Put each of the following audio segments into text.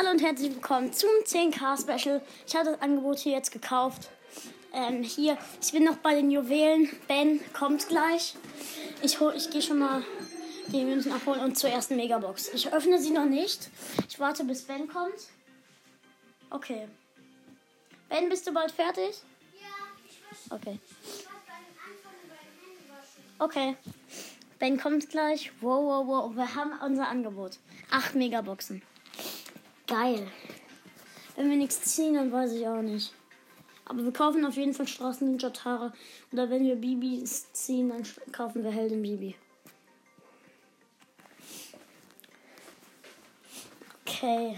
Hallo und herzlich willkommen zum 10k Special. Ich habe das Angebot hier jetzt gekauft. Ähm, hier, ich bin noch bei den Juwelen. Ben kommt gleich. Ich, hol, ich gehe schon mal die Münzen abholen und zur ersten Megabox. Ich öffne sie noch nicht. Ich warte, bis Ben kommt. Okay. Ben, bist du bald fertig? Ja, ich wasche Okay. Okay. Ben kommt gleich. Wow, wow, wow. Wir haben unser Angebot. Acht Megaboxen. Geil. Wenn wir nichts ziehen, dann weiß ich auch nicht. Aber wir kaufen auf jeden Fall Straßen Ninja Tara. Oder wenn wir Bibis ziehen, dann kaufen wir Heldin Bibi. Okay.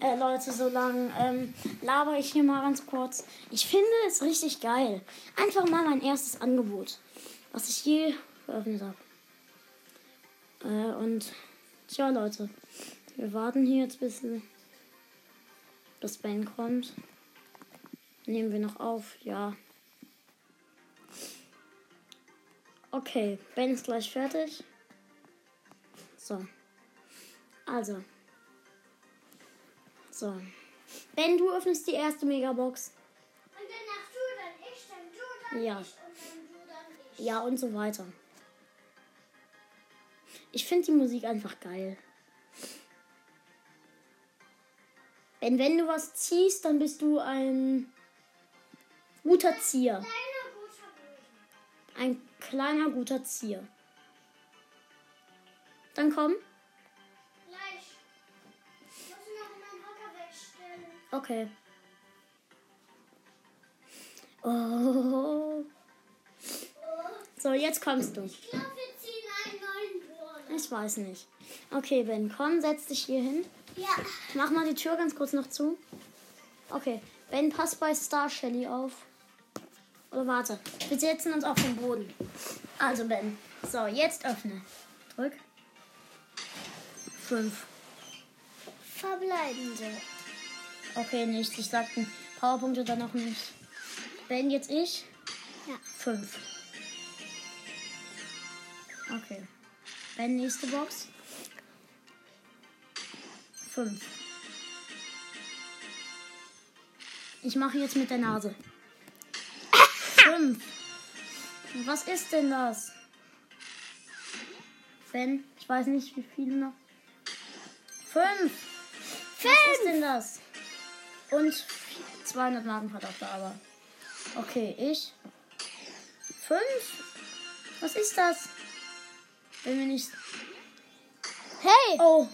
Äh, Leute, so lang ähm, laber ich hier mal ganz kurz. Ich finde es richtig geil. Einfach mal mein erstes Angebot, was ich je geöffnet habe. Äh, und tja, Leute, wir warten hier jetzt bis, bis Ben kommt. Nehmen wir noch auf, ja. Okay, Ben ist gleich fertig. So. Also. So. Ben, du öffnest die erste Megabox. Und danach du, dann ich, dann du, dann Ja. ich und dann du, dann ich. Ja, und so weiter. Ich finde die Musik einfach geil. Wenn, wenn du was ziehst, dann bist du ein guter Zieher. Kleiner guter Böse. Ein kleiner guter Zieher. Dann komm. Gleich. Ich muss noch meinen Hocker wegstellen. Okay. Oh. So, jetzt kommst du. Ich glaube, wir ziehen einen neuen Brawler. Ich weiß nicht. Okay, Ben, komm, setz dich hier hin. Ja. Mach mal die Tür ganz kurz noch zu. Okay, Ben, pass bei Star Shelly auf. Oder warte, wir setzen uns auf den Boden. Also, Ben. So, jetzt öffne. Drück. Fünf. Verbleibende. Okay, nichts. Ich sagte Powerpunkte dann noch nicht. Ben, jetzt ich. Ja. Fünf. Okay. Ben, nächste Box. Fünf. Ich mache jetzt mit der Nase. Fünf. Was ist denn das? Ben, ich weiß nicht, wie viele noch. Fünf. Was ist denn das? Und 200 Markenprodukte aber. Okay, ich. Fünf? Was ist das? Wenn wir nicht. Hey! Oh,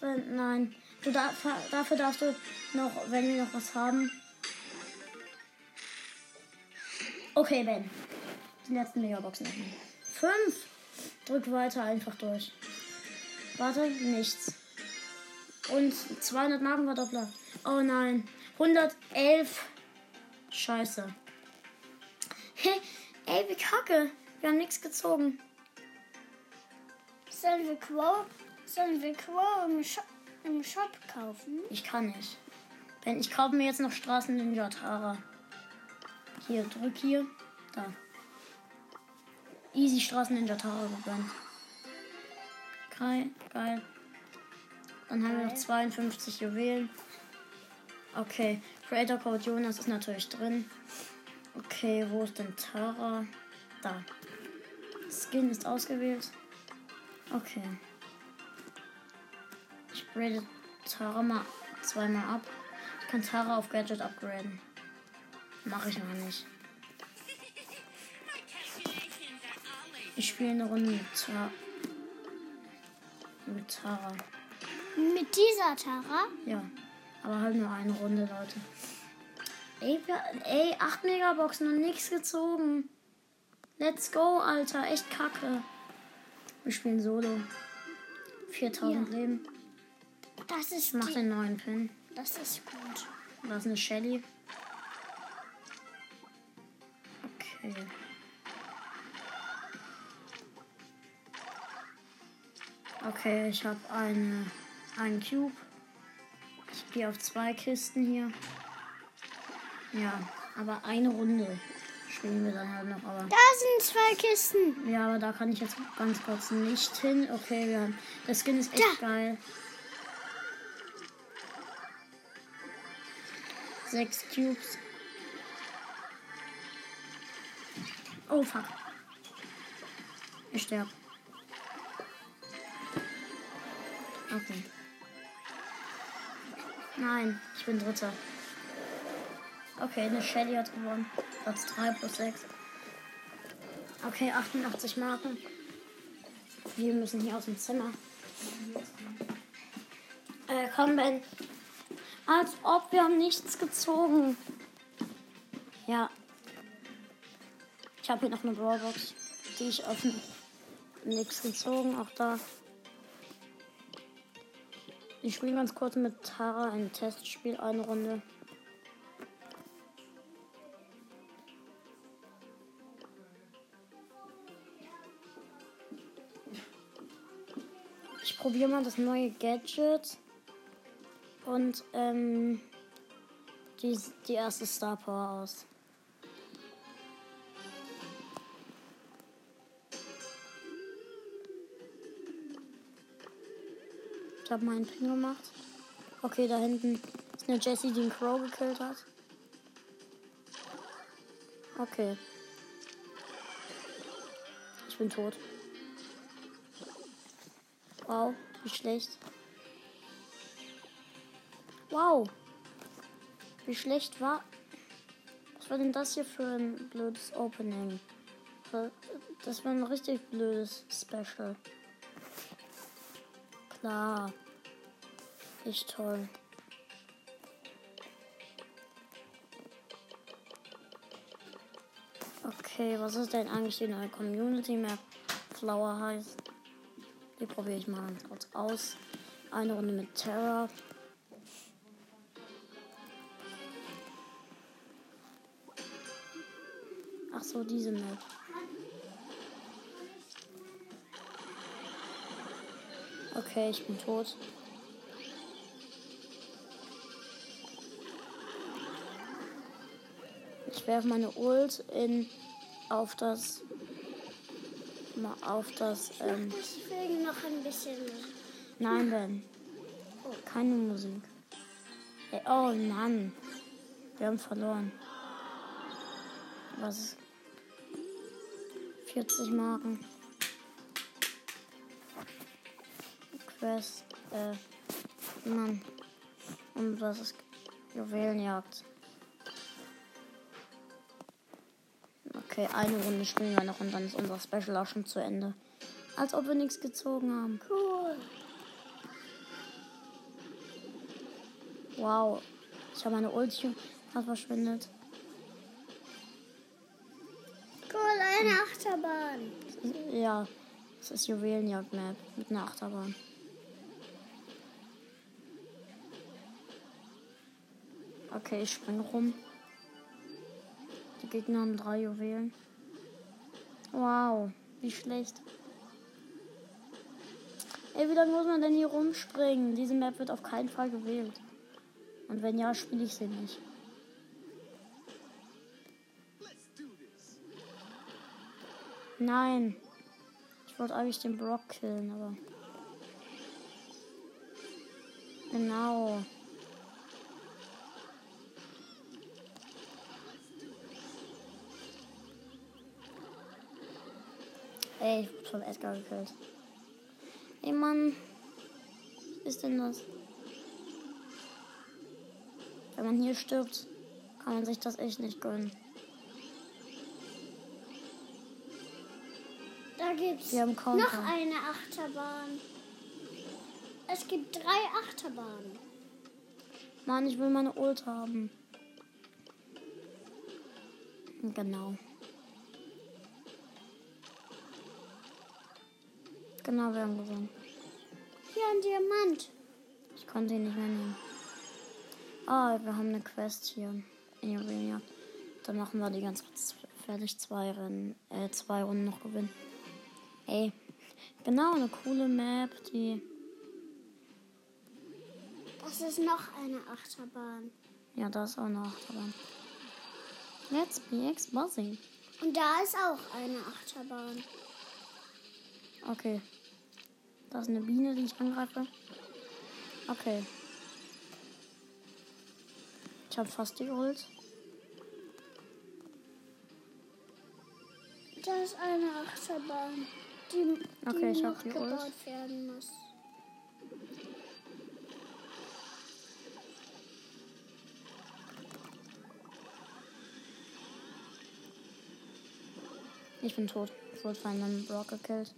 Ben, nein. Du darf, dafür darfst du noch, wenn wir noch was haben. Okay, Ben. Die letzten Megaboxen. Fünf. Drück weiter einfach durch. Warte, nichts. Und 200 Markenverdoppler. Oh nein. 111. Scheiße. Hey, ey, wie kacke. Wir haben nichts gezogen. Sollen wir Quo, sollen wir Quo im Shop, im Shop kaufen? Ich kann nicht. Ben, ich kaufe mir jetzt noch Straßen Ninja Tara. Hier, drück hier. Da. Easy Straßen Ninja Tara gegönnt. Geil, geil. Dann haben wir noch 52 Juwelen. Okay, Creator Code Jonas ist natürlich drin. Okay, wo ist denn Tara? Da. Skin ist ausgewählt. Okay. Ich grade Tara mal zweimal ab. Ich kann Tara auf Gadget upgraden. Mache ich noch nicht. Ich spiele eine Runde mit, Ta mit Tara. Mit dieser Tara? Ja, aber halt nur eine Runde, Leute. Ey, ey 8 Megaboxen und nichts gezogen. Let's go, Alter. Echt kacke. Wir spielen Solo. 4000 Leben. Das ist, Ich mach den neuen Pin. das ist gut. Da ist eine Shelly. Okay. Okay, ich habe eine, einen Cube. Ich gehe auf zwei Kisten hier. Ja, aber eine Runde spielen wir dann halt noch. Aber Da sind zwei Kisten. ja, aber da kann ich jetzt ganz kurz nicht hin. Okay, wir haben, der Skin ist echt geil. Sechs Cubes. Oh fuck. Ich sterb. Okay. Nein, ich bin Dritter. Okay, eine Shelly hat gewonnen. Platz 3 plus 6. Okay, 88 Marken. Wir müssen hier aus dem Zimmer. Äh, komm, Ben. Als ob wir haben nichts gezogen. Ja. Ich habe hier noch eine Brawlbox, die ich öffne. Nichts gezogen, auch da. Ich spiele ganz kurz mit Tara ein Testspiel, eine Runde. Ich probiere mal das neue Gadget und ähm, die, die erste Star Power aus. Ich habe meinen Pin gemacht. Okay, da hinten ist eine Jessie, die einen Crow gekillt hat. Okay. Ich bin tot. Wow, wie schlecht. Wow. Wie schlecht war. Was war denn das hier für ein blödes Opening? Das war ein richtig blödes Special. Klar. Nicht toll. Okay, was ist denn eigentlich die neue Community Map? Flower heißt. Die probiere ich mal kurz aus. Eine Runde mit Terra. Ach so, diese Map. Okay, ich bin tot. Ich werfe meine Ult in auf das mal auf das ähm, Ich will noch ein bisschen. Nein, Ben. Keine Musik. Ey, oh Mann. Wir haben verloren. Was ist 40 Marken. Quest. Äh. Mann. Und was ist Juwelenjagd? Okay, eine Runde spielen wir noch und dann ist unser Special auch schon zu Ende. Als ob wir nichts gezogen haben. Cool. Wow. Ich habe meine Ulti fast verschwendet. Cool, eine Achterbahn. Ja, das ist Juwelenjagd-Map mit einer Achterbahn. Okay, ich spring rum. Die Gegner haben drei Juwelen. Wow, wie schlecht. Ey, wie lange muss man denn hier rumspringen? Diese Map wird auf keinen Fall gewählt. Und wenn ja, spiele ich sie nicht. Nein. Ich wollte eigentlich den Brock killen, aber. Genau. Ey, ich wurde von Edgar gekillt. Ey, Mann. Was ist denn das? Wenn man hier stirbt, kann man sich das echt nicht gönnen. Gibt's haben Counter. noch eine Achterbahn. Es gibt drei Achterbahnen. Mann, ich will meine Ult haben. Genau. Genau, wir haben gewonnen. Hier ein Diamant. Ich konnte ihn nicht mehr nehmen. Ah, wir haben eine Quest hier in Juwelenjagd. Dann machen wir die ganz kurz fertig. Zwei Rennen, äh, zwei Runden noch gewinnen. Ey, genau, eine coole Map, die. Das ist noch eine Achterbahn. Ja, da ist auch eine Achterbahn. Let's be exposing. Und da ist auch eine Achterbahn. Okay. Da ist eine Biene, die ich angreife. Okay. Ich habe fast die Ult. Da ist eine Achterbahn, die, die Okay, ich noch die Ult. gebaut werden muss. Ich bin tot. Ich wurde von einem Brock gekillt.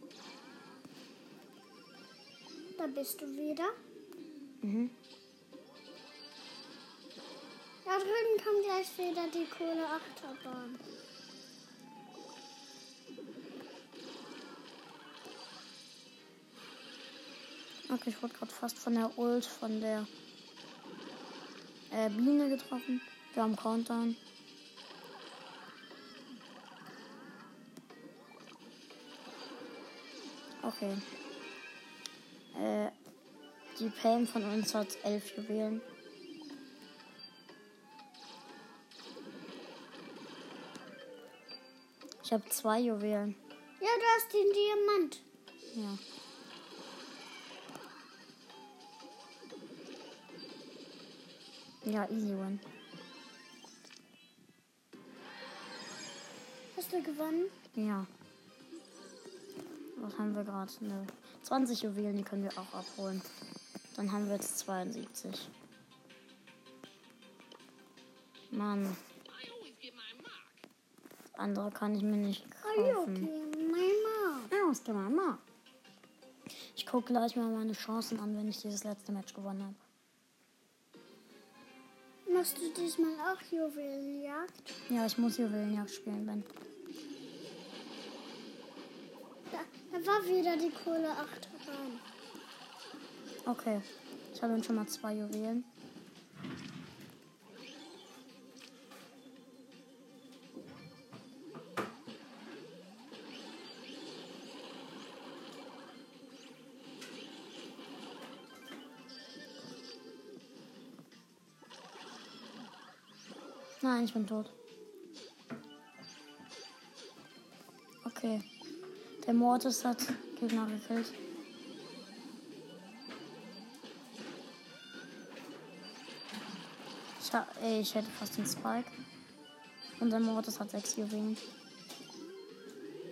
Da bist du wieder. Mhm. Da drüben kommt gleich wieder die coole Okay, ich wurde gerade fast von der Ult von der äh, Biene getroffen. Wir haben Countdown. Okay. Äh, die Pam von uns hat elf Juwelen. Ich habe zwei Juwelen. Ja, du hast den Diamant. Ja. Ja, easy one. Hast du gewonnen? Ja. Was haben wir gerade? Ne, 20 Juwelen, die können wir auch abholen. Dann haben wir jetzt 72. Mann. Das andere kann ich mir nicht kaufen. Ich gucke gleich mal meine Chancen an, wenn ich dieses letzte Match gewonnen habe. Machst du diesmal auch Juwelenjagd? Ja, ich muss Juwelenjagd spielen, Ben. Da, da war wieder die coole Achterbahn. Okay. Ich habe schon mal zwei Juwelen. Nein, ich bin tot. Okay. Der Mortis hat Gegner gekillt. Ich, ha ey, ich hätte fast den Spike. Und der Mortis hat sechs Juwelen.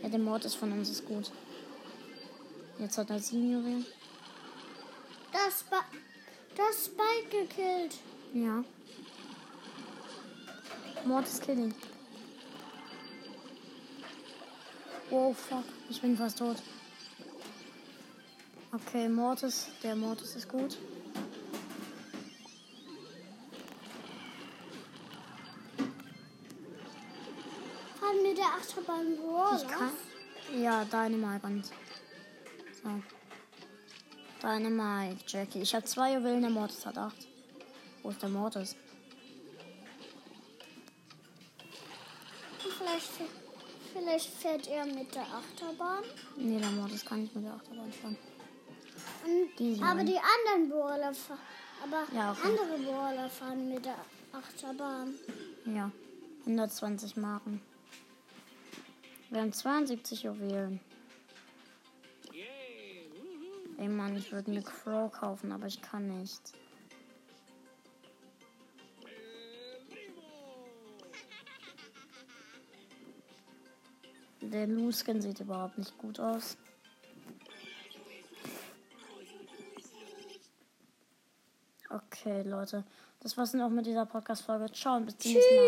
Ja, der Mortis von uns ist gut. Jetzt hat er sieben Juwelen. Das, das Spike gekillt. Ja. Mortis Killing. Oh fuck, ich bin fast tot. Okay, Mortis, der Mortis ist gut. Haben wir der Achterbahn Brawler? Ich kann. Ja, Dynamite. So. Dynamite, Jackie. Ich habe zwei Juwelen, der Mortis hat acht. Wo ist der Mortis? Vielleicht fährt er mit der Achterbahn. Nee, der Mortis kann nicht mit der Achterbahn fahren. Und, Die aber die anderen Brawler fahren. Aber Ja, okay. andere Brawler fahren mit der Achterbahn. Ja, 120 Marken. Wir haben 72 Juwelen. Ey Mann, ich würde mir Crow kaufen, aber ich kann nicht. Der Luskin sieht überhaupt nicht gut aus. Okay, Leute. Das war's dann auch mit dieser Podcast-Folge. Ciao und bis zum nächsten Mal.